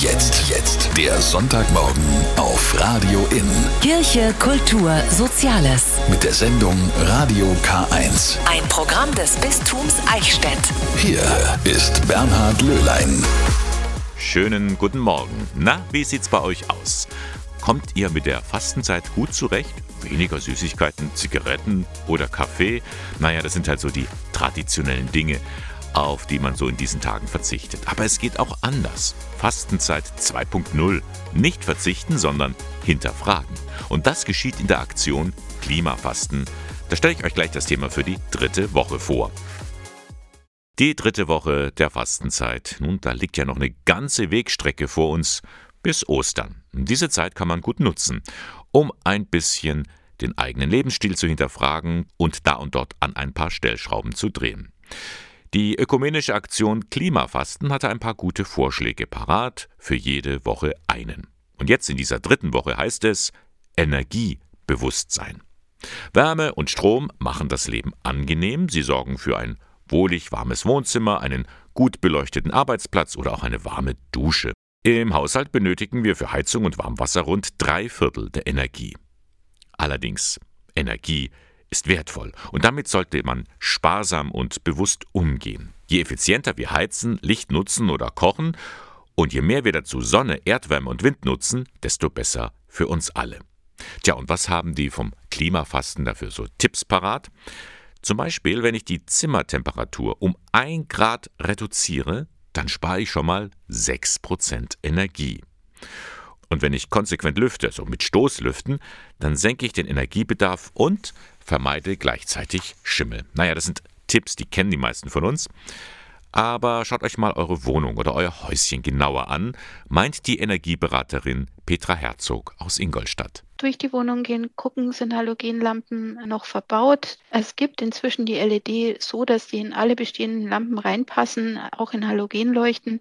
Jetzt, jetzt. Der Sonntagmorgen auf Radio In. Kirche, Kultur, Soziales. Mit der Sendung Radio K1. Ein Programm des Bistums Eichstätt. Hier ist Bernhard Löhlein. Schönen guten Morgen. Na, wie sieht's bei euch aus? Kommt ihr mit der Fastenzeit gut zurecht? Weniger Süßigkeiten, Zigaretten oder Kaffee? Naja, das sind halt so die traditionellen Dinge auf die man so in diesen Tagen verzichtet. Aber es geht auch anders. Fastenzeit 2.0. Nicht verzichten, sondern hinterfragen. Und das geschieht in der Aktion Klimafasten. Da stelle ich euch gleich das Thema für die dritte Woche vor. Die dritte Woche der Fastenzeit. Nun, da liegt ja noch eine ganze Wegstrecke vor uns bis Ostern. Diese Zeit kann man gut nutzen, um ein bisschen den eigenen Lebensstil zu hinterfragen und da und dort an ein paar Stellschrauben zu drehen. Die ökumenische Aktion Klimafasten hatte ein paar gute Vorschläge parat, für jede Woche einen. Und jetzt in dieser dritten Woche heißt es Energiebewusstsein. Wärme und Strom machen das Leben angenehm, sie sorgen für ein wohlig warmes Wohnzimmer, einen gut beleuchteten Arbeitsplatz oder auch eine warme Dusche. Im Haushalt benötigen wir für Heizung und Warmwasser rund drei Viertel der Energie. Allerdings, Energie ist wertvoll und damit sollte man sparsam und bewusst umgehen. Je effizienter wir heizen, Licht nutzen oder kochen und je mehr wir dazu Sonne, Erdwärme und Wind nutzen, desto besser für uns alle. Tja, und was haben die vom Klimafasten dafür so Tipps parat? Zum Beispiel, wenn ich die Zimmertemperatur um ein Grad reduziere, dann spare ich schon mal 6% Energie. Und wenn ich konsequent lüfte, so mit Stoßlüften, dann senke ich den Energiebedarf und vermeide gleichzeitig Schimmel. Naja, das sind Tipps, die kennen die meisten von uns. Aber schaut euch mal eure Wohnung oder euer Häuschen genauer an, meint die Energieberaterin Petra Herzog aus Ingolstadt. Durch die Wohnung gehen, gucken, sind Halogenlampen noch verbaut. Es gibt inzwischen die LED so, dass die in alle bestehenden Lampen reinpassen, auch in Halogenleuchten.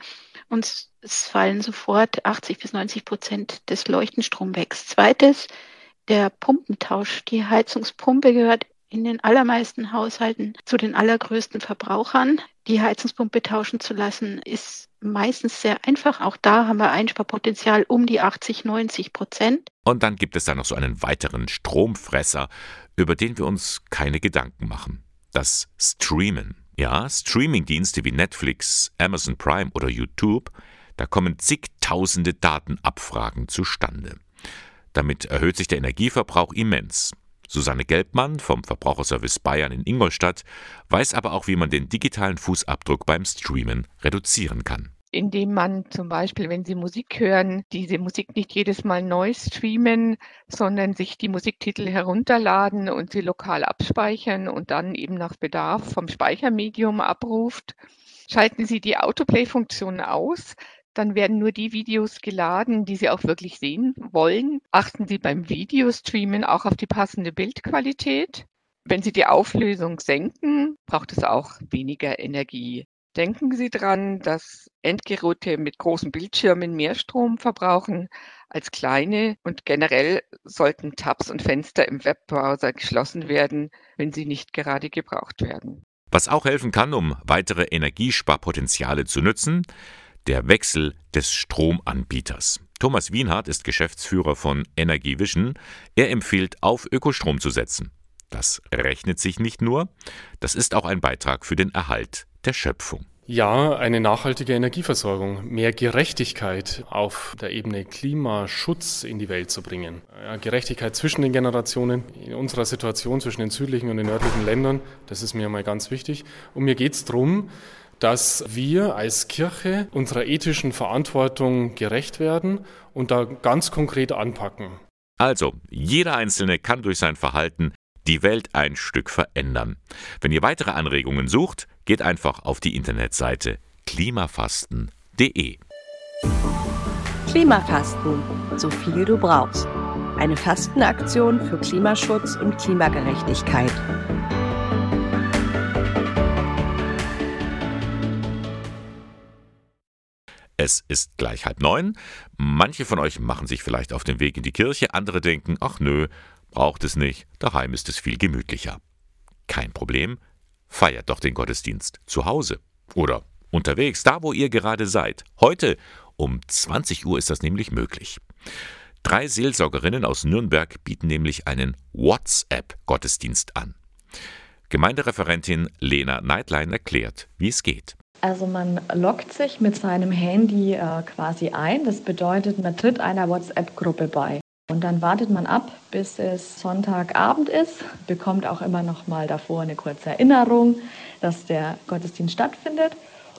Und es fallen sofort 80 bis 90 Prozent des Leuchtenstroms weg. Zweites, der Pumpentausch. Die Heizungspumpe gehört in den allermeisten Haushalten zu den allergrößten Verbrauchern. Die Heizungspumpe tauschen zu lassen, ist meistens sehr einfach. Auch da haben wir Einsparpotenzial um die 80, 90 Prozent. Und dann gibt es da noch so einen weiteren Stromfresser, über den wir uns keine Gedanken machen. Das Streamen. Ja, Streamingdienste wie Netflix, Amazon Prime oder YouTube, da kommen zigtausende Datenabfragen zustande. Damit erhöht sich der Energieverbrauch immens. Susanne Gelbmann vom Verbraucherservice Bayern in Ingolstadt weiß aber auch, wie man den digitalen Fußabdruck beim Streamen reduzieren kann indem man zum Beispiel, wenn Sie Musik hören, diese Musik nicht jedes Mal neu streamen, sondern sich die Musiktitel herunterladen und sie lokal abspeichern und dann eben nach Bedarf vom Speichermedium abruft. Schalten Sie die Autoplay-Funktion aus, dann werden nur die Videos geladen, die Sie auch wirklich sehen wollen. Achten Sie beim Videostreamen auch auf die passende Bildqualität. Wenn Sie die Auflösung senken, braucht es auch weniger Energie. Denken Sie dran, dass Endgeräte mit großen Bildschirmen mehr Strom verbrauchen als kleine und generell sollten Tabs und Fenster im Webbrowser geschlossen werden, wenn sie nicht gerade gebraucht werden. Was auch helfen kann, um weitere Energiesparpotenziale zu nutzen, der Wechsel des Stromanbieters. Thomas Wienhardt ist Geschäftsführer von Energy Vision. Er empfiehlt, auf Ökostrom zu setzen. Das rechnet sich nicht nur, das ist auch ein Beitrag für den Erhalt der Schöpfung. Ja, eine nachhaltige Energieversorgung, mehr Gerechtigkeit auf der Ebene Klimaschutz in die Welt zu bringen. Gerechtigkeit zwischen den Generationen, in unserer Situation zwischen den südlichen und den nördlichen Ländern, das ist mir mal ganz wichtig. Und mir geht es darum, dass wir als Kirche unserer ethischen Verantwortung gerecht werden und da ganz konkret anpacken. Also, jeder Einzelne kann durch sein Verhalten die Welt ein Stück verändern. Wenn ihr weitere Anregungen sucht, geht einfach auf die Internetseite klimafasten.de. Klimafasten, so viel du brauchst. Eine Fastenaktion für Klimaschutz und Klimagerechtigkeit. Es ist gleich halb neun. Manche von euch machen sich vielleicht auf den Weg in die Kirche, andere denken, ach nö, braucht es nicht, daheim ist es viel gemütlicher. Kein Problem, feiert doch den Gottesdienst zu Hause oder unterwegs, da wo ihr gerade seid. Heute Um 20 Uhr ist das nämlich möglich. Drei Seelsorgerinnen aus Nürnberg bieten nämlich einen WhatsApp-Gottesdienst an. Gemeindereferentin Lena Neidlein erklärt, wie es geht. Also man loggt sich mit seinem Handy äh, quasi ein. Das bedeutet, man tritt einer WhatsApp-Gruppe bei. Und dann wartet man ab, bis es Sonntagabend ist, bekommt auch immer noch mal davor eine kurze Erinnerung, dass der Gottesdienst stattfindet.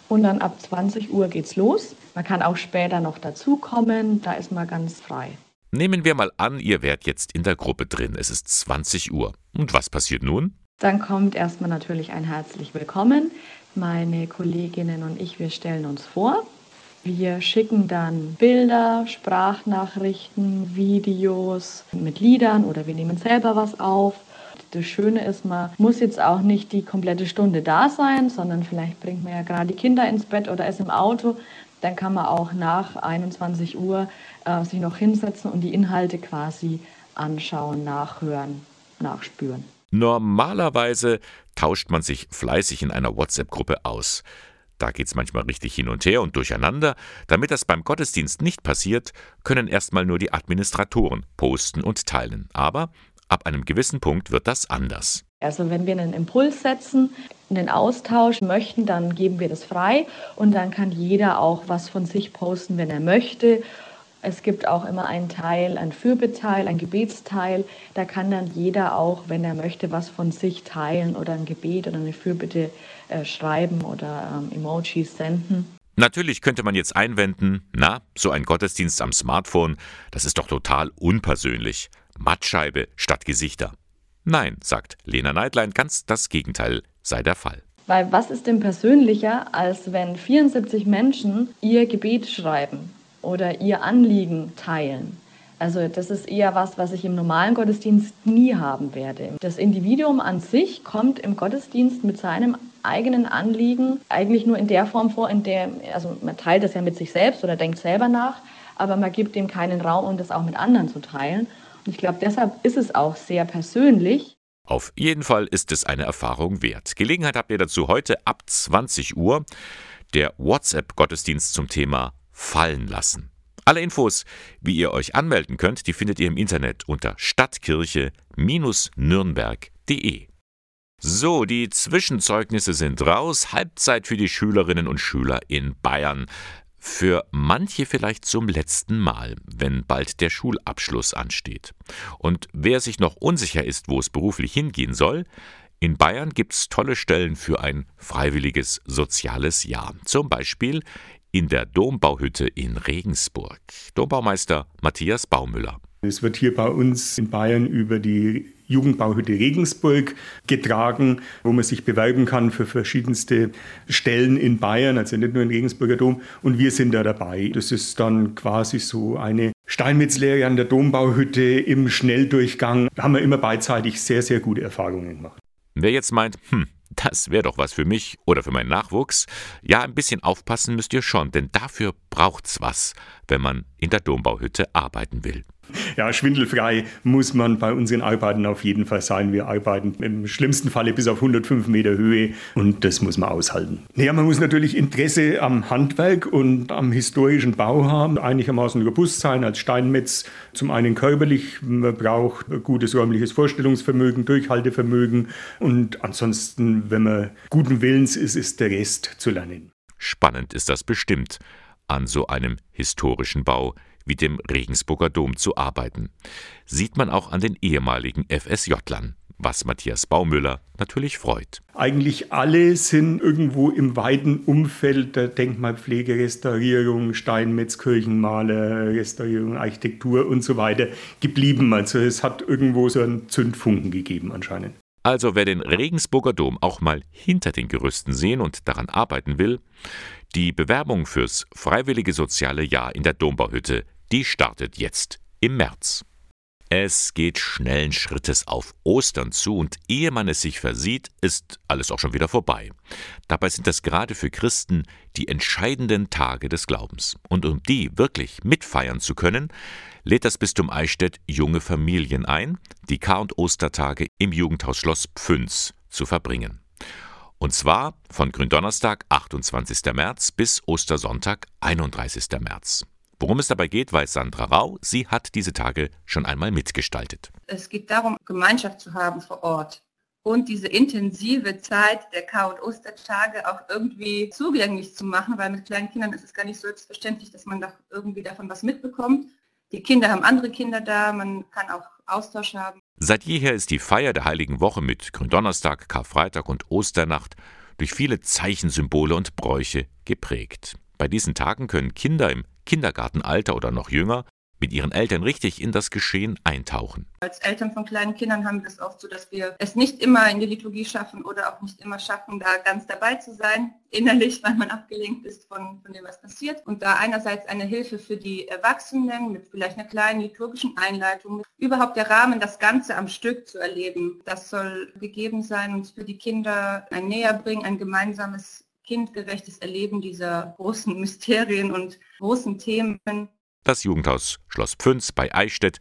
Und dann ab 20 Uhr geht's los. Man kann auch später noch dazukommen, da ist man ganz frei. Nehmen wir mal an, ihr wärt jetzt in der Gruppe drin. Es ist 20 Uhr. Und was passiert nun? Dann kommt erstmal natürlich ein herzlich willkommen. Meine Kolleginnen und ich, wir stellen uns vor. Wir schicken dann Bilder, Sprachnachrichten, Videos mit Liedern oder wir nehmen selber was auf. Das Schöne ist, man muss jetzt auch nicht die komplette Stunde da sein, sondern vielleicht bringt man ja gerade die Kinder ins Bett oder ist im Auto. Dann kann man auch nach 21 Uhr äh, sich noch hinsetzen und die Inhalte quasi anschauen, nachhören, nachspüren. Normalerweise tauscht man sich fleißig in einer WhatsApp-Gruppe aus. Da geht's manchmal richtig hin und her und durcheinander. Damit das beim Gottesdienst nicht passiert, können erstmal nur die Administratoren posten und teilen. Aber ab einem gewissen Punkt wird das anders. Also wenn wir einen Impuls setzen, einen Austausch möchten, dann geben wir das frei und dann kann jeder auch was von sich posten, wenn er möchte. Es gibt auch immer einen Teil, ein Fürbeteil, ein Gebetsteil. Da kann dann jeder auch, wenn er möchte, was von sich teilen oder ein Gebet oder eine Fürbitte äh, schreiben oder ähm, Emojis senden. Natürlich könnte man jetzt einwenden, na, so ein Gottesdienst am Smartphone, das ist doch total unpersönlich. Mattscheibe statt Gesichter. Nein, sagt Lena Neidlein, ganz das Gegenteil sei der Fall. Weil was ist denn persönlicher, als wenn 74 Menschen ihr Gebet schreiben oder ihr Anliegen teilen? Also das ist eher was, was ich im normalen Gottesdienst nie haben werde. Das Individuum an sich kommt im Gottesdienst mit seinem eigenen Anliegen eigentlich nur in der Form vor, in der, also man teilt das ja mit sich selbst oder denkt selber nach, aber man gibt dem keinen Raum, um das auch mit anderen zu teilen. Und ich glaube, deshalb ist es auch sehr persönlich. Auf jeden Fall ist es eine Erfahrung wert. Gelegenheit habt ihr dazu heute ab 20 Uhr der WhatsApp-Gottesdienst zum Thema Fallen lassen. Alle Infos, wie ihr euch anmelden könnt, die findet ihr im Internet unter stadtkirche-nürnberg.de. So, die Zwischenzeugnisse sind raus. Halbzeit für die Schülerinnen und Schüler in Bayern. Für manche vielleicht zum letzten Mal, wenn bald der Schulabschluss ansteht. Und wer sich noch unsicher ist, wo es beruflich hingehen soll, in Bayern gibt es tolle Stellen für ein freiwilliges soziales Jahr. Zum Beispiel in der Dombauhütte in Regensburg. Dombaumeister Matthias Baumüller. Es wird hier bei uns in Bayern über die Jugendbauhütte Regensburg getragen, wo man sich bewerben kann für verschiedenste Stellen in Bayern, also nicht nur im Regensburger Dom. Und wir sind da dabei. Das ist dann quasi so eine Steinmetzlehre an der Dombauhütte im Schnelldurchgang. Da haben wir immer beidseitig sehr, sehr gute Erfahrungen gemacht. Wer jetzt meint, hm, das wäre doch was für mich oder für meinen Nachwuchs. Ja, ein bisschen aufpassen müsst ihr schon, denn dafür braucht's was, wenn man in der Dombauhütte arbeiten will. Ja, schwindelfrei muss man bei unseren Arbeiten auf jeden Fall sein. Wir arbeiten im schlimmsten Falle bis auf 105 Meter Höhe und das muss man aushalten. Naja, man muss natürlich Interesse am Handwerk und am historischen Bau haben, einigermaßen robust sein als Steinmetz. Zum einen körperlich, man braucht gutes räumliches Vorstellungsvermögen, Durchhaltevermögen und ansonsten, wenn man guten Willens ist, ist der Rest zu lernen. Spannend ist das bestimmt an so einem historischen Bau wie dem Regensburger Dom zu arbeiten. Sieht man auch an den ehemaligen FSJ-Lern was Matthias Baumüller natürlich freut. Eigentlich alle sind irgendwo im weiten Umfeld der Denkmalpflege, Restaurierung, Steinmetz, Kirchenmaler, Restaurierung, Architektur und so weiter geblieben. Also es hat irgendwo so einen Zündfunken gegeben anscheinend. Also wer den Regensburger Dom auch mal hinter den Gerüsten sehen und daran arbeiten will, die Bewerbung fürs freiwillige soziale Jahr in der Dombauhütte, die startet jetzt im März. Es geht schnellen Schrittes auf Ostern zu und ehe man es sich versieht, ist alles auch schon wieder vorbei. Dabei sind das gerade für Christen die entscheidenden Tage des Glaubens. Und um die wirklich mitfeiern zu können, lädt das Bistum Eichstätt junge Familien ein, die Kar- und Ostertage im Jugendhaus Schloss Pfünz zu verbringen. Und zwar von Gründonnerstag, 28. März bis Ostersonntag, 31. März. Worum es dabei geht, weiß Sandra Rau. Sie hat diese Tage schon einmal mitgestaltet. Es geht darum, Gemeinschaft zu haben vor Ort und diese intensive Zeit der Kar- und Ostertage auch irgendwie zugänglich zu machen, weil mit kleinen Kindern ist es gar nicht selbstverständlich, dass man da irgendwie davon was mitbekommt. Die Kinder haben andere Kinder da, man kann auch Austausch haben. Seit jeher ist die Feier der Heiligen Woche mit Gründonnerstag, Karfreitag und Osternacht durch viele Zeichensymbole und Bräuche geprägt. Bei diesen Tagen können Kinder im Kindergartenalter oder noch jünger mit ihren Eltern richtig in das Geschehen eintauchen. Als Eltern von kleinen Kindern haben wir es oft so, dass wir es nicht immer in die Liturgie schaffen oder auch nicht immer schaffen, da ganz dabei zu sein, innerlich, weil man abgelenkt ist von, von dem, was passiert. Und da einerseits eine Hilfe für die Erwachsenen mit vielleicht einer kleinen liturgischen Einleitung, überhaupt der Rahmen, das Ganze am Stück zu erleben, das soll gegeben sein und für die Kinder ein Näherbringen, ein gemeinsames kindgerechtes Erleben dieser großen Mysterien und großen Themen. Das Jugendhaus Schloss Pfünz bei Eichstätt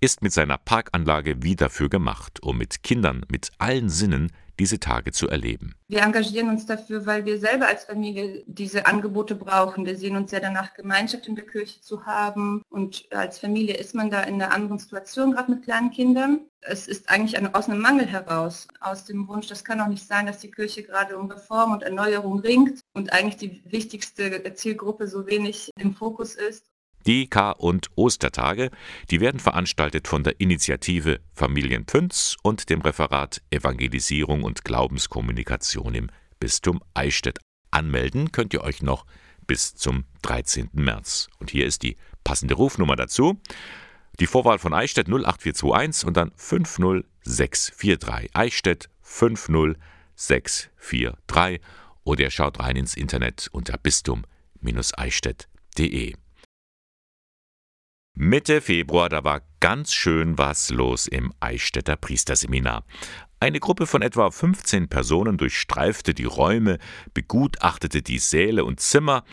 ist mit seiner Parkanlage wie dafür gemacht, um mit Kindern mit allen Sinnen diese Tage zu erleben. Wir engagieren uns dafür, weil wir selber als Familie diese Angebote brauchen. Wir sehen uns ja danach, Gemeinschaft in der Kirche zu haben. Und als Familie ist man da in einer anderen Situation, gerade mit kleinen Kindern. Es ist eigentlich eine, aus einem Mangel heraus, aus dem Wunsch, das kann auch nicht sein, dass die Kirche gerade um Reform und Erneuerung ringt und eigentlich die wichtigste Zielgruppe so wenig im Fokus ist. Die K- und Ostertage, die werden veranstaltet von der Initiative Familien Pünz und dem Referat Evangelisierung und Glaubenskommunikation im Bistum Eichstätt. Anmelden könnt ihr euch noch bis zum 13. März. Und hier ist die passende Rufnummer dazu. Die Vorwahl von Eichstätt 08421 und dann 50643. Eichstätt 50643. Oder ihr schaut rein ins Internet unter bistum-eichstätt.de. Mitte Februar, da war ganz schön was los im Eichstätter Priesterseminar. Eine Gruppe von etwa 15 Personen durchstreifte die Räume, begutachtete die Säle und Zimmer.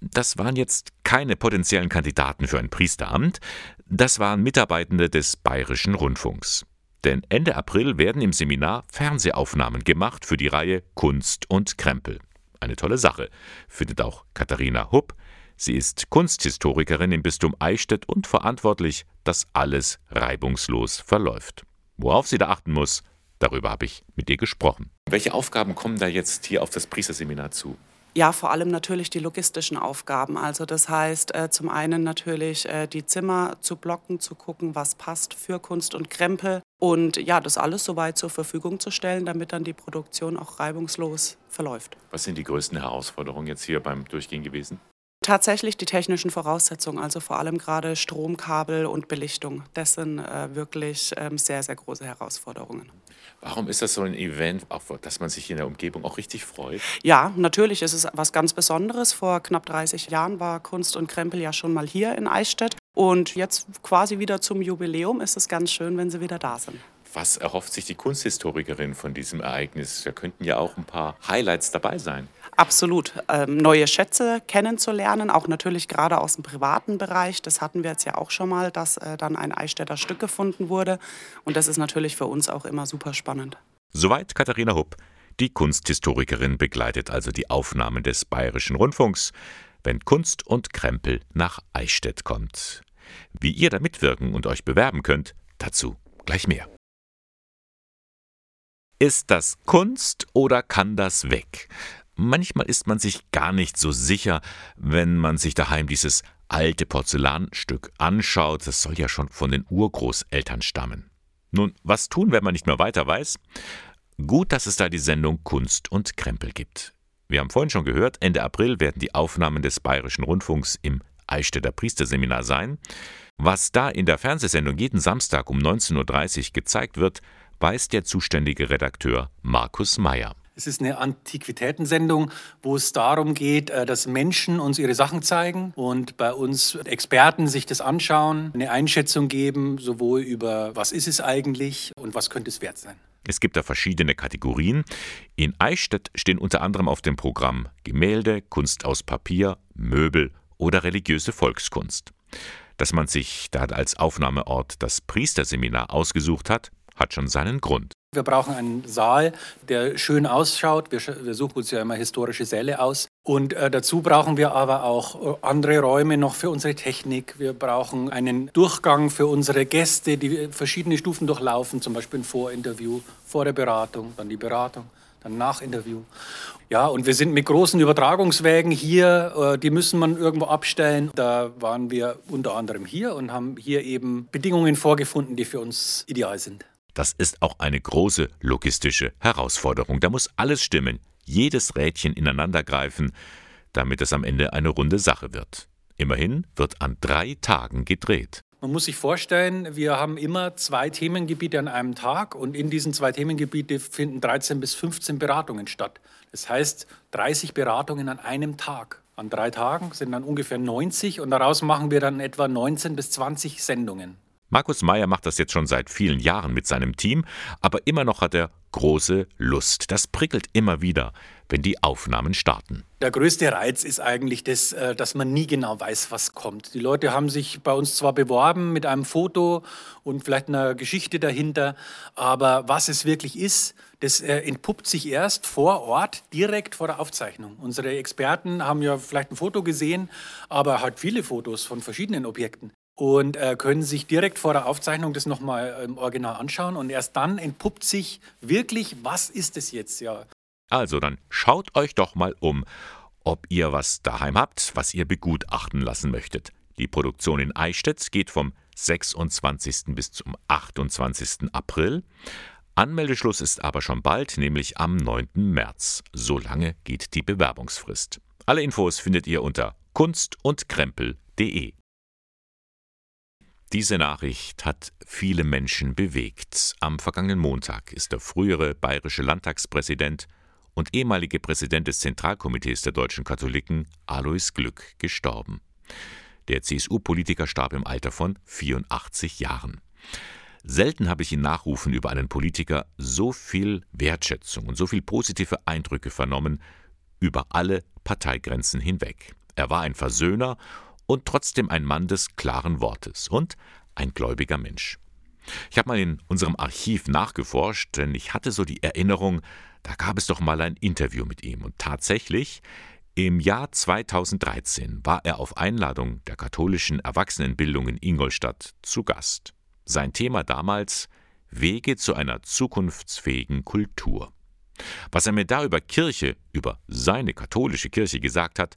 Das waren jetzt keine potenziellen Kandidaten für ein Priesteramt, das waren Mitarbeitende des Bayerischen Rundfunks. Denn Ende April werden im Seminar Fernsehaufnahmen gemacht für die Reihe Kunst und Krempel. Eine tolle Sache, findet auch Katharina Hupp, Sie ist Kunsthistorikerin im Bistum Eichstätt und verantwortlich, dass alles reibungslos verläuft. Worauf sie da achten muss, darüber habe ich mit ihr gesprochen. Welche Aufgaben kommen da jetzt hier auf das Priesterseminar zu? Ja, vor allem natürlich die logistischen Aufgaben. Also das heißt äh, zum einen natürlich äh, die Zimmer zu blocken, zu gucken, was passt für Kunst und Krempel und ja, das alles soweit zur Verfügung zu stellen, damit dann die Produktion auch reibungslos verläuft. Was sind die größten Herausforderungen jetzt hier beim Durchgehen gewesen? Tatsächlich die technischen Voraussetzungen, also vor allem gerade Stromkabel und Belichtung. Das sind äh, wirklich ähm, sehr, sehr große Herausforderungen. Warum ist das so ein Event, auch, dass man sich in der Umgebung auch richtig freut? Ja, natürlich ist es was ganz Besonderes. Vor knapp 30 Jahren war Kunst und Krempel ja schon mal hier in Eichstätt. Und jetzt quasi wieder zum Jubiläum ist es ganz schön, wenn sie wieder da sind. Was erhofft sich die Kunsthistorikerin von diesem Ereignis? Da könnten ja auch ein paar Highlights dabei sein. Absolut. Ähm, neue Schätze kennenzulernen, auch natürlich gerade aus dem privaten Bereich. Das hatten wir jetzt ja auch schon mal, dass äh, dann ein Eichstätter Stück gefunden wurde. Und das ist natürlich für uns auch immer super spannend. Soweit Katharina Hupp. Die Kunsthistorikerin begleitet also die Aufnahmen des Bayerischen Rundfunks, wenn Kunst und Krempel nach Eichstätt kommt. Wie ihr da mitwirken und euch bewerben könnt, dazu gleich mehr. Ist das Kunst oder kann das weg? Manchmal ist man sich gar nicht so sicher, wenn man sich daheim dieses alte Porzellanstück anschaut. Das soll ja schon von den Urgroßeltern stammen. Nun, was tun, wenn man nicht mehr weiter weiß? Gut, dass es da die Sendung Kunst und Krempel gibt. Wir haben vorhin schon gehört, Ende April werden die Aufnahmen des Bayerischen Rundfunks im Eichstätter Priesterseminar sein. Was da in der Fernsehsendung jeden Samstag um 19.30 Uhr gezeigt wird, weiß der zuständige Redakteur Markus Meyer. Es ist eine Antiquitätensendung, wo es darum geht, äh, dass Menschen uns ihre Sachen zeigen und bei uns Experten sich das anschauen, eine Einschätzung geben, sowohl über was ist es eigentlich und was könnte es wert sein. Es gibt da verschiedene Kategorien. In Eichstätt stehen unter anderem auf dem Programm Gemälde, Kunst aus Papier, Möbel oder religiöse Volkskunst. Dass man sich da als Aufnahmeort das Priesterseminar ausgesucht hat, hat schon seinen Grund. Wir brauchen einen Saal, der schön ausschaut. Wir, wir suchen uns ja immer historische Säle aus. Und äh, dazu brauchen wir aber auch äh, andere Räume noch für unsere Technik. Wir brauchen einen Durchgang für unsere Gäste, die verschiedene Stufen durchlaufen, zum Beispiel ein Vorinterview, vor der Beratung, dann die Beratung, dann Nachinterview. Ja, und wir sind mit großen Übertragungswägen hier, äh, die müssen man irgendwo abstellen. Da waren wir unter anderem hier und haben hier eben Bedingungen vorgefunden, die für uns ideal sind. Das ist auch eine große logistische Herausforderung. Da muss alles stimmen, jedes Rädchen ineinander greifen, damit es am Ende eine runde Sache wird. Immerhin wird an drei Tagen gedreht. Man muss sich vorstellen, wir haben immer zwei Themengebiete an einem Tag und in diesen zwei Themengebieten finden 13 bis 15 Beratungen statt. Das heißt 30 Beratungen an einem Tag. An drei Tagen sind dann ungefähr 90 und daraus machen wir dann etwa 19 bis 20 Sendungen. Markus Meyer macht das jetzt schon seit vielen Jahren mit seinem Team, aber immer noch hat er große Lust. Das prickelt immer wieder, wenn die Aufnahmen starten. Der größte Reiz ist eigentlich das, äh, dass man nie genau weiß, was kommt. Die Leute haben sich bei uns zwar beworben mit einem Foto und vielleicht einer Geschichte dahinter, aber was es wirklich ist, das äh, entpuppt sich erst vor Ort, direkt vor der Aufzeichnung. Unsere Experten haben ja vielleicht ein Foto gesehen, aber halt viele Fotos von verschiedenen Objekten und äh, können sich direkt vor der Aufzeichnung das nochmal im Original anschauen und erst dann entpuppt sich wirklich, was ist es jetzt, ja. Also dann schaut euch doch mal um, ob ihr was daheim habt, was ihr begutachten lassen möchtet. Die Produktion in Eichstätt geht vom 26. bis zum 28. April. Anmeldeschluss ist aber schon bald, nämlich am 9. März. So lange geht die Bewerbungsfrist. Alle Infos findet ihr unter kunstundkrempel.de. Diese Nachricht hat viele Menschen bewegt. Am vergangenen Montag ist der frühere bayerische Landtagspräsident und ehemalige Präsident des Zentralkomitees der deutschen Katholiken, Alois Glück, gestorben. Der CSU-Politiker starb im Alter von 84 Jahren. Selten habe ich in Nachrufen über einen Politiker so viel Wertschätzung und so viel positive Eindrücke vernommen, über alle Parteigrenzen hinweg. Er war ein Versöhner und trotzdem ein Mann des klaren Wortes und ein gläubiger Mensch. Ich habe mal in unserem Archiv nachgeforscht, denn ich hatte so die Erinnerung, da gab es doch mal ein Interview mit ihm. Und tatsächlich, im Jahr 2013 war er auf Einladung der katholischen Erwachsenenbildung in Ingolstadt zu Gast. Sein Thema damals Wege zu einer zukunftsfähigen Kultur. Was er mir da über Kirche, über seine katholische Kirche gesagt hat,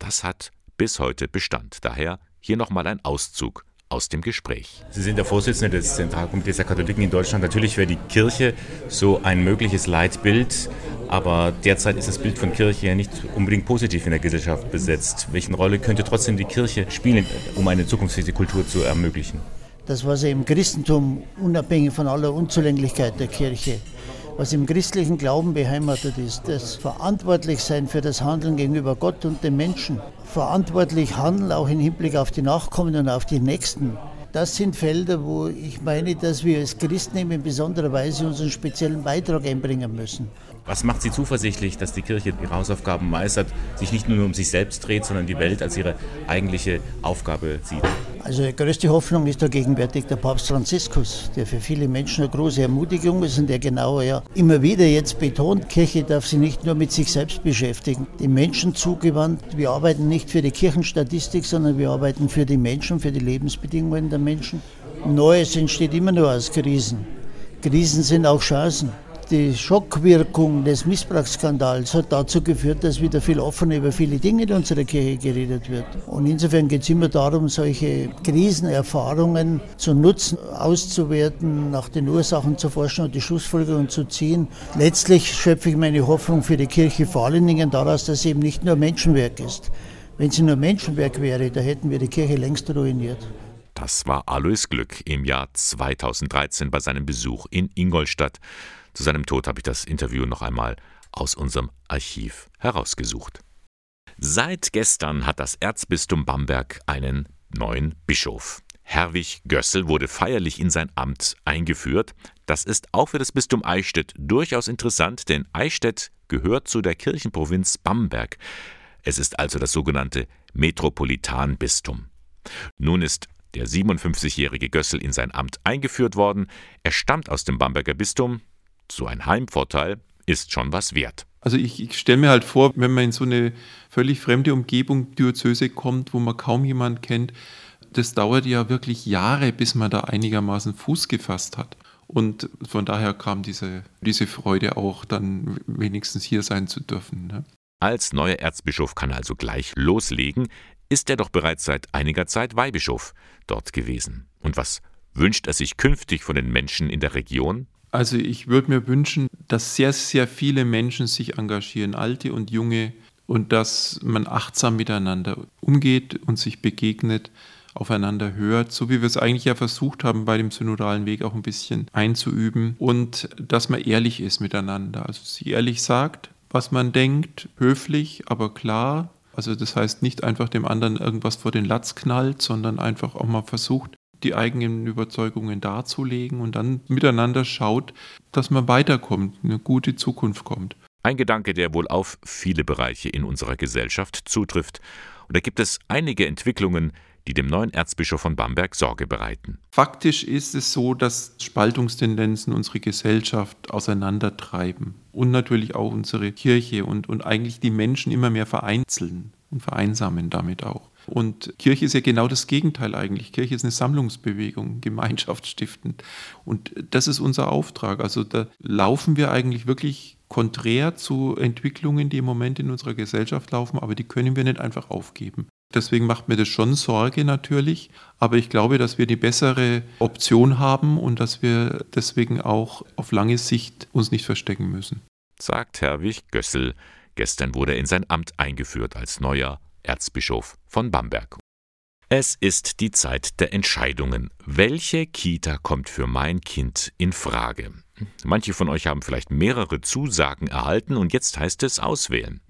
das hat bis heute Bestand. Daher hier nochmal ein Auszug aus dem Gespräch. Sie sind der Vorsitzende des Zentralkomitees der Katholiken in Deutschland. Natürlich wäre die Kirche so ein mögliches Leitbild, aber derzeit ist das Bild von Kirche ja nicht unbedingt positiv in der Gesellschaft besetzt. Welche Rolle könnte trotzdem die Kirche spielen, um eine zukunftsfähige Kultur zu ermöglichen? Das, was im Christentum unabhängig von aller Unzulänglichkeit der Kirche was im christlichen Glauben beheimatet ist, das Verantwortlichsein für das Handeln gegenüber Gott und dem Menschen, verantwortlich handeln auch im Hinblick auf die Nachkommenden und auf die Nächsten. Das sind Felder, wo ich meine, dass wir als Christen in besonderer Weise unseren speziellen Beitrag einbringen müssen. Was macht Sie zuversichtlich, dass die Kirche ihre Hausaufgaben meistert, sich nicht nur um sich selbst dreht, sondern die Welt als ihre eigentliche Aufgabe sieht? Also die größte Hoffnung ist da gegenwärtig der Papst Franziskus, der für viele Menschen eine große Ermutigung ist und der genau ja immer wieder jetzt betont, Kirche darf sich nicht nur mit sich selbst beschäftigen, den Menschen zugewandt. Wir arbeiten nicht für die Kirchenstatistik, sondern wir arbeiten für die Menschen, für die Lebensbedingungen der Menschen. Neues entsteht immer nur aus Krisen. Krisen sind auch Chancen die Schockwirkung des Missbrauchsskandals hat dazu geführt, dass wieder viel offener über viele Dinge in unserer Kirche geredet wird. Und insofern geht es immer darum, solche Krisenerfahrungen zu nutzen, auszuwerten, nach den Ursachen zu forschen und die Schlussfolgerungen zu ziehen. Letztlich schöpfe ich meine Hoffnung für die Kirche vor allen Dingen daraus, dass sie eben nicht nur Menschenwerk ist. Wenn sie nur Menschenwerk wäre, da hätten wir die Kirche längst ruiniert. Das war Alois Glück im Jahr 2013 bei seinem Besuch in Ingolstadt. Zu seinem Tod habe ich das Interview noch einmal aus unserem Archiv herausgesucht. Seit gestern hat das Erzbistum Bamberg einen neuen Bischof. Herwig Gössel wurde feierlich in sein Amt eingeführt. Das ist auch für das Bistum Eichstätt durchaus interessant, denn Eichstätt gehört zu der Kirchenprovinz Bamberg. Es ist also das sogenannte Metropolitanbistum. Nun ist der 57-jährige Gössel in sein Amt eingeführt worden. Er stammt aus dem Bamberger Bistum, so ein Heimvorteil ist schon was wert. Also ich, ich stelle mir halt vor, wenn man in so eine völlig fremde Umgebung, Diözese kommt, wo man kaum jemand kennt, das dauert ja wirklich Jahre, bis man da einigermaßen Fuß gefasst hat. Und von daher kam diese, diese Freude auch, dann wenigstens hier sein zu dürfen. Ne? Als neuer Erzbischof kann er also gleich loslegen, ist er doch bereits seit einiger Zeit Weihbischof dort gewesen. Und was wünscht er sich künftig von den Menschen in der Region? Also ich würde mir wünschen, dass sehr, sehr viele Menschen sich engagieren, alte und junge, und dass man achtsam miteinander umgeht und sich begegnet, aufeinander hört, so wie wir es eigentlich ja versucht haben, bei dem synodalen Weg auch ein bisschen einzuüben und dass man ehrlich ist miteinander. Also sie ehrlich sagt, was man denkt, höflich, aber klar. Also das heißt nicht einfach dem anderen irgendwas vor den Latz knallt, sondern einfach auch mal versucht, die eigenen Überzeugungen darzulegen und dann miteinander schaut, dass man weiterkommt, eine gute Zukunft kommt. Ein Gedanke, der wohl auf viele Bereiche in unserer Gesellschaft zutrifft. Und da gibt es einige Entwicklungen, die dem neuen Erzbischof von Bamberg Sorge bereiten. Faktisch ist es so, dass Spaltungstendenzen unsere Gesellschaft auseinandertreiben und natürlich auch unsere Kirche und, und eigentlich die Menschen immer mehr vereinzeln und vereinsamen damit auch. Und Kirche ist ja genau das Gegenteil eigentlich. Kirche ist eine Sammlungsbewegung, gemeinschaftsstiftend. Und das ist unser Auftrag. Also da laufen wir eigentlich wirklich konträr zu Entwicklungen, die im Moment in unserer Gesellschaft laufen, aber die können wir nicht einfach aufgeben. Deswegen macht mir das schon Sorge natürlich, aber ich glaube, dass wir die bessere Option haben und dass wir deswegen auch auf lange Sicht uns nicht verstecken müssen. Sagt Herwig Gössel. Gestern wurde er in sein Amt eingeführt als neuer Erzbischof von Bamberg. Es ist die Zeit der Entscheidungen. Welche Kita kommt für mein Kind in Frage? Manche von euch haben vielleicht mehrere Zusagen erhalten und jetzt heißt es auswählen.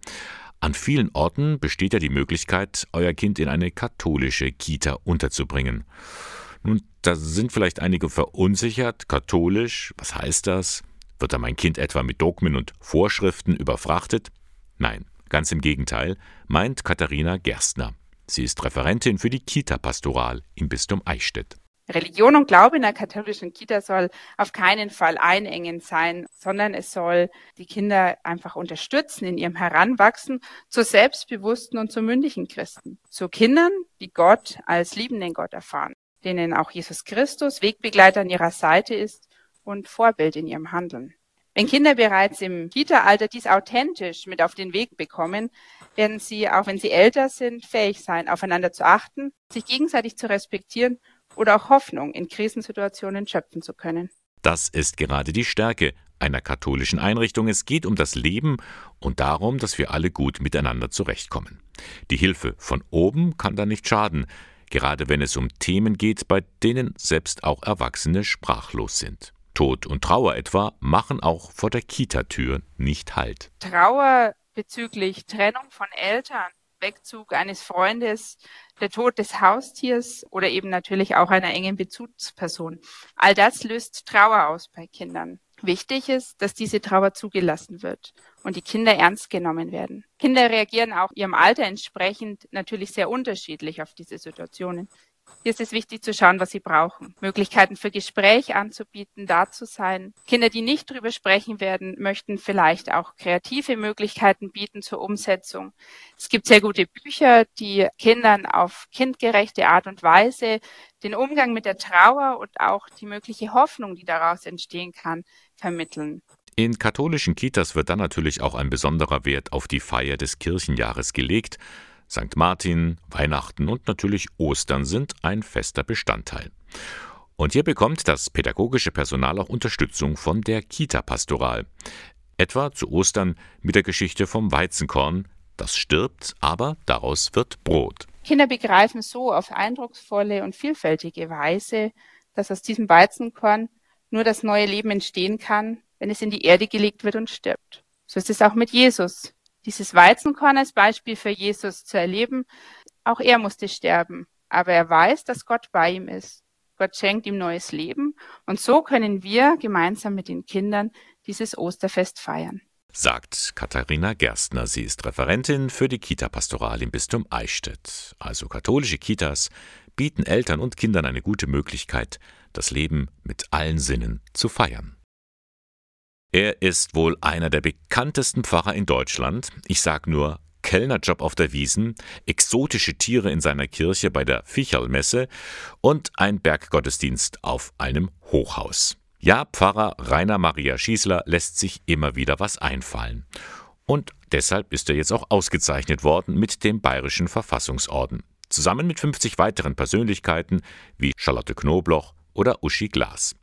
An vielen Orten besteht ja die Möglichkeit, euer Kind in eine katholische Kita unterzubringen. Nun, da sind vielleicht einige verunsichert. Katholisch, was heißt das? Wird da mein Kind etwa mit Dogmen und Vorschriften überfrachtet? Nein, ganz im Gegenteil, meint Katharina Gerstner. Sie ist Referentin für die Kita-Pastoral im Bistum Eichstätt. Religion und Glaube in der katholischen Kita soll auf keinen Fall einengend sein, sondern es soll die Kinder einfach unterstützen in ihrem Heranwachsen zu selbstbewussten und zu mündigen Christen, zu Kindern, die Gott als liebenden Gott erfahren, denen auch Jesus Christus Wegbegleiter an ihrer Seite ist und Vorbild in ihrem Handeln. Wenn Kinder bereits im Kita-Alter dies authentisch mit auf den Weg bekommen, werden sie, auch wenn sie älter sind, fähig sein, aufeinander zu achten, sich gegenseitig zu respektieren oder auch Hoffnung in Krisensituationen schöpfen zu können. Das ist gerade die Stärke einer katholischen Einrichtung. Es geht um das Leben und darum, dass wir alle gut miteinander zurechtkommen. Die Hilfe von oben kann da nicht schaden, gerade wenn es um Themen geht, bei denen selbst auch Erwachsene sprachlos sind. Tod und Trauer etwa machen auch vor der Kitatür nicht Halt. Trauer bezüglich Trennung von Eltern Wegzug eines Freundes, der Tod des Haustiers oder eben natürlich auch einer engen Bezugsperson. All das löst Trauer aus bei Kindern. Wichtig ist, dass diese Trauer zugelassen wird und die Kinder ernst genommen werden. Kinder reagieren auch ihrem Alter entsprechend natürlich sehr unterschiedlich auf diese Situationen. Hier ist es wichtig zu schauen, was sie brauchen. Möglichkeiten für Gespräch anzubieten, da zu sein. Kinder, die nicht drüber sprechen werden, möchten vielleicht auch kreative Möglichkeiten bieten zur Umsetzung. Es gibt sehr gute Bücher, die Kindern auf kindgerechte Art und Weise den Umgang mit der Trauer und auch die mögliche Hoffnung, die daraus entstehen kann, vermitteln. In katholischen Kitas wird dann natürlich auch ein besonderer Wert auf die Feier des Kirchenjahres gelegt. St. Martin, Weihnachten und natürlich Ostern sind ein fester Bestandteil. Und hier bekommt das pädagogische Personal auch Unterstützung von der Kita-Pastoral. Etwa zu Ostern mit der Geschichte vom Weizenkorn. Das stirbt, aber daraus wird Brot. Kinder begreifen so auf eindrucksvolle und vielfältige Weise, dass aus diesem Weizenkorn nur das neue Leben entstehen kann, wenn es in die Erde gelegt wird und stirbt. So ist es auch mit Jesus dieses Weizenkorn als Beispiel für Jesus zu erleben. Auch er musste sterben, aber er weiß, dass Gott bei ihm ist. Gott schenkt ihm neues Leben und so können wir gemeinsam mit den Kindern dieses Osterfest feiern. Sagt Katharina Gerstner. Sie ist Referentin für die Kita-Pastoral im Bistum Eichstätt. Also katholische Kitas bieten Eltern und Kindern eine gute Möglichkeit, das Leben mit allen Sinnen zu feiern. Er ist wohl einer der bekanntesten Pfarrer in Deutschland. Ich sag nur Kellnerjob auf der Wiesen, exotische Tiere in seiner Kirche bei der Ficherlmesse und ein Berggottesdienst auf einem Hochhaus. Ja, Pfarrer Rainer Maria Schießler lässt sich immer wieder was einfallen. Und deshalb ist er jetzt auch ausgezeichnet worden mit dem Bayerischen Verfassungsorden. Zusammen mit 50 weiteren Persönlichkeiten wie Charlotte Knobloch oder Uschi Glas.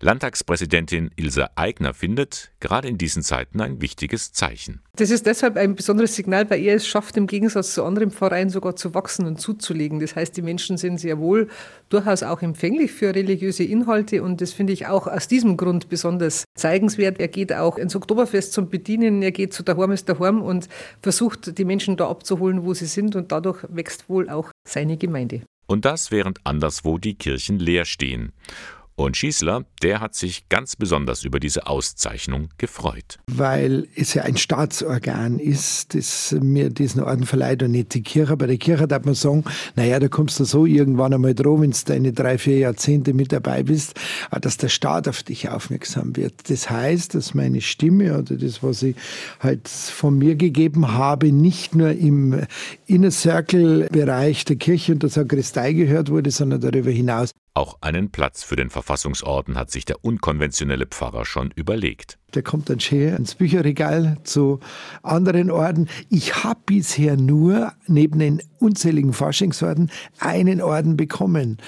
Landtagspräsidentin Ilse Aigner findet gerade in diesen Zeiten ein wichtiges Zeichen. Das ist deshalb ein besonderes Signal, weil er es schafft, im Gegensatz zu anderen Pfarreien sogar zu wachsen und zuzulegen. Das heißt, die Menschen sind sehr wohl durchaus auch empfänglich für religiöse Inhalte und das finde ich auch aus diesem Grund besonders zeigenswert. Er geht auch ins Oktoberfest zum Bedienen, er geht zu der Horm ist der Horm und versucht, die Menschen da abzuholen, wo sie sind und dadurch wächst wohl auch seine Gemeinde. Und das während anderswo die Kirchen leer stehen. Und Schießler, der hat sich ganz besonders über diese Auszeichnung gefreut. Weil es ja ein Staatsorgan ist, das mir diesen Orden verleiht und nicht die Kirche. Bei der Kirche darf man sagen, naja, da kommst du so irgendwann einmal drauf, wenn du deine drei, vier Jahrzehnte mit dabei bist, dass der Staat auf dich aufmerksam wird. Das heißt, dass meine Stimme oder das, was ich halt von mir gegeben habe, nicht nur im Inner Circle Bereich der Kirche und der Sakristei gehört wurde, sondern darüber hinaus. Auch einen Platz für den Verfassungsorden hat sich der unkonventionelle Pfarrer schon überlegt. Der kommt dann schön ins Bücherregal zu anderen Orden. Ich habe bisher nur neben den unzähligen Faschingsorden einen Orden bekommen.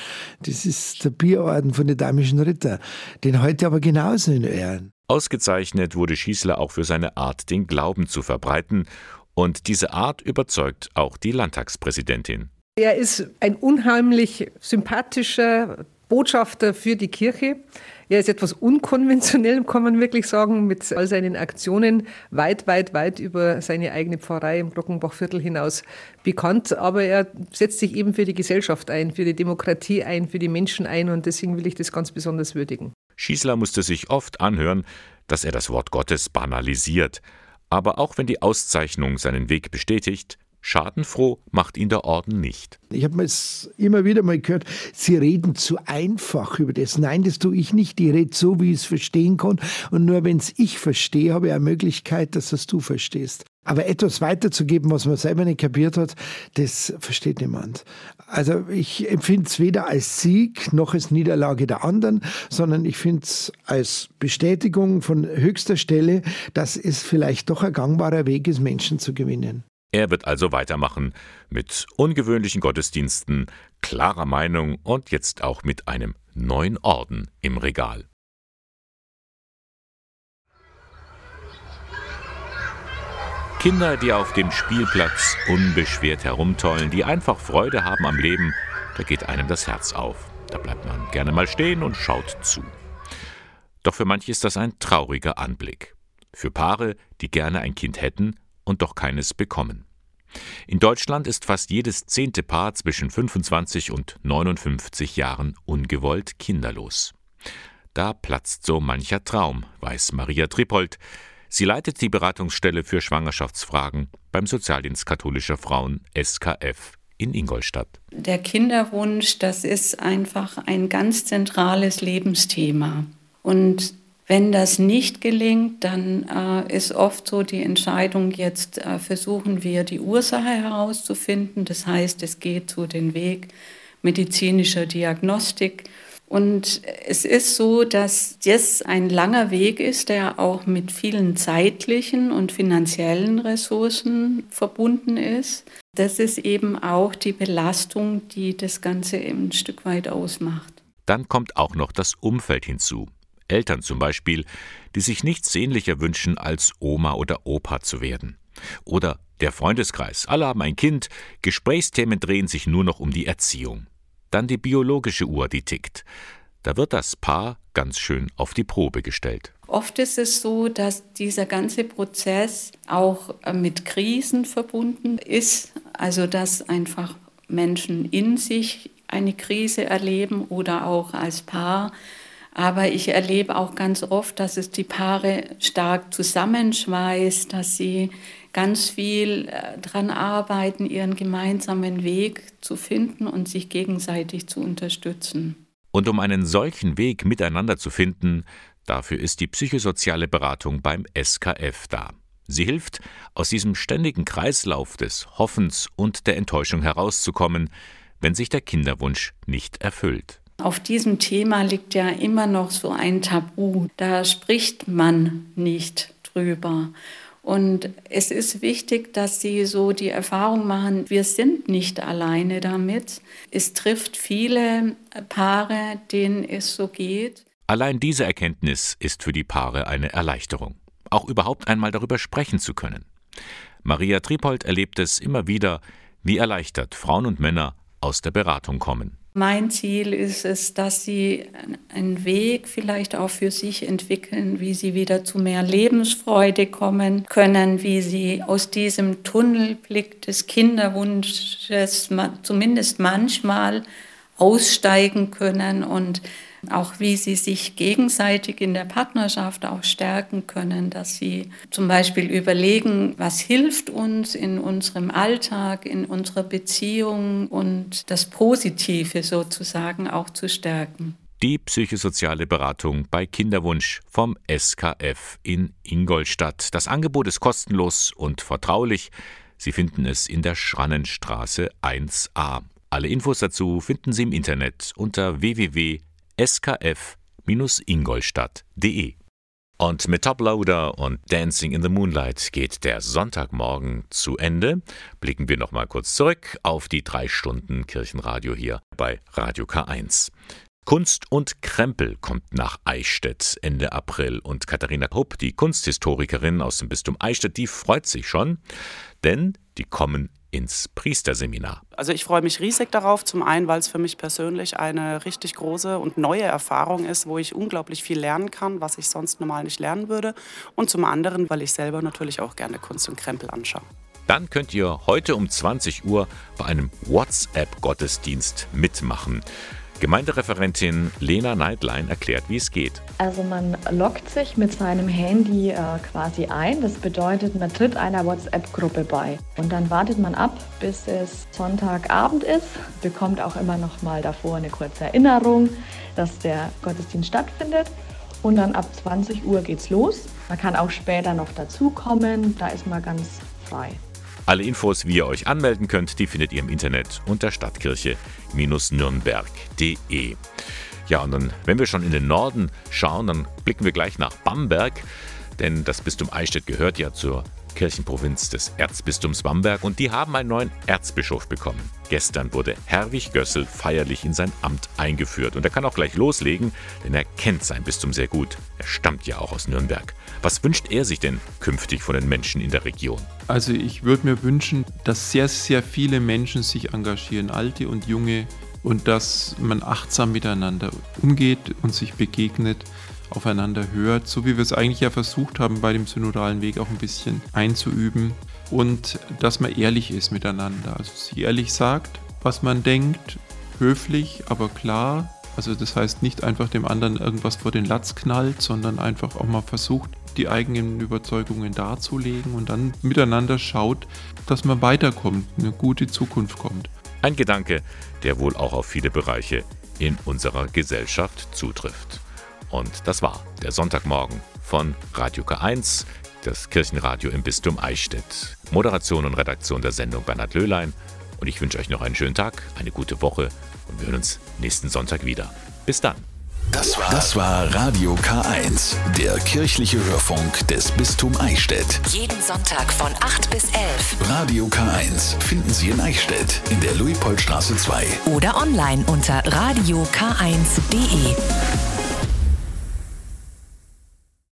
Das ist der Bierorden von den damischen Ritter. Den heute aber genauso in Ehren. Ausgezeichnet wurde Schießler auch für seine Art, den Glauben zu verbreiten. Und diese Art überzeugt auch die Landtagspräsidentin. Er ist ein unheimlich sympathischer Botschafter für die Kirche. Er ist etwas unkonventionell, kann man wirklich sagen, mit all seinen Aktionen weit, weit, weit über seine eigene Pfarrei im Glockenbachviertel hinaus bekannt. Aber er setzt sich eben für die Gesellschaft ein, für die Demokratie ein, für die Menschen ein und deswegen will ich das ganz besonders würdigen. Schießler musste sich oft anhören, dass er das Wort Gottes banalisiert. Aber auch wenn die Auszeichnung seinen Weg bestätigt, Schadenfroh macht ihn der Orden nicht. Ich habe es immer wieder mal gehört, Sie reden zu einfach über das. Nein, das tue ich nicht. Ich rede so, wie ich es verstehen kann. Und nur wenn es ich verstehe, habe ich eine Möglichkeit, dass es du verstehst. Aber etwas weiterzugeben, was man selber nicht kapiert hat, das versteht niemand. Also ich empfinde es weder als Sieg noch als Niederlage der anderen, sondern ich finde es als Bestätigung von höchster Stelle, dass es vielleicht doch ein gangbarer Weg ist, Menschen zu gewinnen. Er wird also weitermachen mit ungewöhnlichen Gottesdiensten, klarer Meinung und jetzt auch mit einem neuen Orden im Regal. Kinder, die auf dem Spielplatz unbeschwert herumtollen, die einfach Freude haben am Leben, da geht einem das Herz auf. Da bleibt man gerne mal stehen und schaut zu. Doch für manche ist das ein trauriger Anblick. Für Paare, die gerne ein Kind hätten und doch keines bekommen. In Deutschland ist fast jedes zehnte Paar zwischen 25 und 59 Jahren ungewollt kinderlos. Da platzt so mancher Traum, weiß Maria Trippold. Sie leitet die Beratungsstelle für Schwangerschaftsfragen beim Sozialdienst katholischer Frauen SKF in Ingolstadt. Der Kinderwunsch, das ist einfach ein ganz zentrales Lebensthema. Und wenn das nicht gelingt, dann äh, ist oft so die Entscheidung, jetzt äh, versuchen wir die Ursache herauszufinden. Das heißt, es geht zu den Weg medizinischer Diagnostik. Und es ist so, dass das ein langer Weg ist, der auch mit vielen zeitlichen und finanziellen Ressourcen verbunden ist. Das ist eben auch die Belastung, die das Ganze ein Stück weit ausmacht. Dann kommt auch noch das Umfeld hinzu. Eltern zum Beispiel, die sich nichts sehnlicher wünschen, als Oma oder Opa zu werden. Oder der Freundeskreis, alle haben ein Kind, Gesprächsthemen drehen sich nur noch um die Erziehung. Dann die biologische Uhr, die tickt. Da wird das Paar ganz schön auf die Probe gestellt. Oft ist es so, dass dieser ganze Prozess auch äh, mit Krisen verbunden ist, also dass einfach Menschen in sich eine Krise erleben oder auch als Paar aber ich erlebe auch ganz oft, dass es die Paare stark zusammenschweißt, dass sie ganz viel äh, daran arbeiten, ihren gemeinsamen Weg zu finden und sich gegenseitig zu unterstützen. Und um einen solchen Weg miteinander zu finden, Dafür ist die psychosoziale Beratung beim SKF da. Sie hilft, aus diesem ständigen Kreislauf des Hoffens und der Enttäuschung herauszukommen, wenn sich der Kinderwunsch nicht erfüllt. Auf diesem Thema liegt ja immer noch so ein Tabu. Da spricht man nicht drüber. Und es ist wichtig, dass Sie so die Erfahrung machen, wir sind nicht alleine damit. Es trifft viele Paare, denen es so geht. Allein diese Erkenntnis ist für die Paare eine Erleichterung. Auch überhaupt einmal darüber sprechen zu können. Maria Tripold erlebt es immer wieder, wie erleichtert Frauen und Männer aus der Beratung kommen. Mein Ziel ist es, dass sie einen Weg vielleicht auch für sich entwickeln, wie sie wieder zu mehr Lebensfreude kommen können, wie sie aus diesem Tunnelblick des Kinderwunsches zumindest manchmal aussteigen können und auch wie sie sich gegenseitig in der Partnerschaft auch stärken können, dass sie zum Beispiel überlegen, was hilft uns in unserem Alltag, in unserer Beziehung und das Positive sozusagen auch zu stärken. Die psychosoziale Beratung bei Kinderwunsch vom SKF in Ingolstadt. Das Angebot ist kostenlos und vertraulich. Sie finden es in der Schrannenstraße 1a. Alle Infos dazu finden Sie im Internet unter www skf-ingolstadt.de. Und mit Toploader und Dancing in the Moonlight geht der Sonntagmorgen zu Ende. Blicken wir nochmal kurz zurück auf die drei Stunden Kirchenradio hier bei Radio K1. Kunst und Krempel kommt nach Eichstätt Ende April und Katharina Hupp, die Kunsthistorikerin aus dem Bistum Eichstätt, die freut sich schon, denn die kommen ins Priesterseminar. Also ich freue mich riesig darauf, zum einen, weil es für mich persönlich eine richtig große und neue Erfahrung ist, wo ich unglaublich viel lernen kann, was ich sonst normal nicht lernen würde. Und zum anderen, weil ich selber natürlich auch gerne Kunst und Krempel anschaue. Dann könnt ihr heute um 20 Uhr bei einem WhatsApp-Gottesdienst mitmachen. Gemeindereferentin Lena Neidlein erklärt, wie es geht. Also man loggt sich mit seinem Handy äh, quasi ein. Das bedeutet, man tritt einer WhatsApp-Gruppe bei. Und dann wartet man ab, bis es Sonntagabend ist, bekommt auch immer noch mal davor eine kurze Erinnerung, dass der Gottesdienst stattfindet. Und dann ab 20 Uhr geht's los. Man kann auch später noch dazukommen, da ist man ganz frei. Alle Infos, wie ihr euch anmelden könnt, die findet ihr im Internet unter stadtkirche-nürnberg.de. Ja, und dann, wenn wir schon in den Norden schauen, dann blicken wir gleich nach Bamberg, denn das Bistum Eichstätt gehört ja zur Kirchenprovinz des Erzbistums Bamberg und die haben einen neuen Erzbischof bekommen. Gestern wurde Herwig Gössel feierlich in sein Amt eingeführt und er kann auch gleich loslegen, denn er kennt sein Bistum sehr gut. Er stammt ja auch aus Nürnberg. Was wünscht er sich denn künftig von den Menschen in der Region? Also ich würde mir wünschen, dass sehr, sehr viele Menschen sich engagieren, alte und junge, und dass man achtsam miteinander umgeht und sich begegnet aufeinander hört, so wie wir es eigentlich ja versucht haben, bei dem synodalen Weg auch ein bisschen einzuüben und dass man ehrlich ist miteinander, also sich ehrlich sagt, was man denkt, höflich, aber klar. Also das heißt nicht einfach dem anderen irgendwas vor den Latz knallt, sondern einfach auch mal versucht, die eigenen Überzeugungen darzulegen und dann miteinander schaut, dass man weiterkommt, eine gute Zukunft kommt. Ein Gedanke, der wohl auch auf viele Bereiche in unserer Gesellschaft zutrifft. Und das war der Sonntagmorgen von Radio K1, das Kirchenradio im Bistum Eichstätt. Moderation und Redaktion der Sendung Bernhard Löhlein. Und ich wünsche euch noch einen schönen Tag, eine gute Woche und wir hören uns nächsten Sonntag wieder. Bis dann. Das war, das war Radio K1, der kirchliche Hörfunk des Bistum Eichstätt. Jeden Sonntag von 8 bis 11. Radio K1 finden Sie in Eichstätt in der Luitpoldstraße 2. Oder online unter radiok1.de.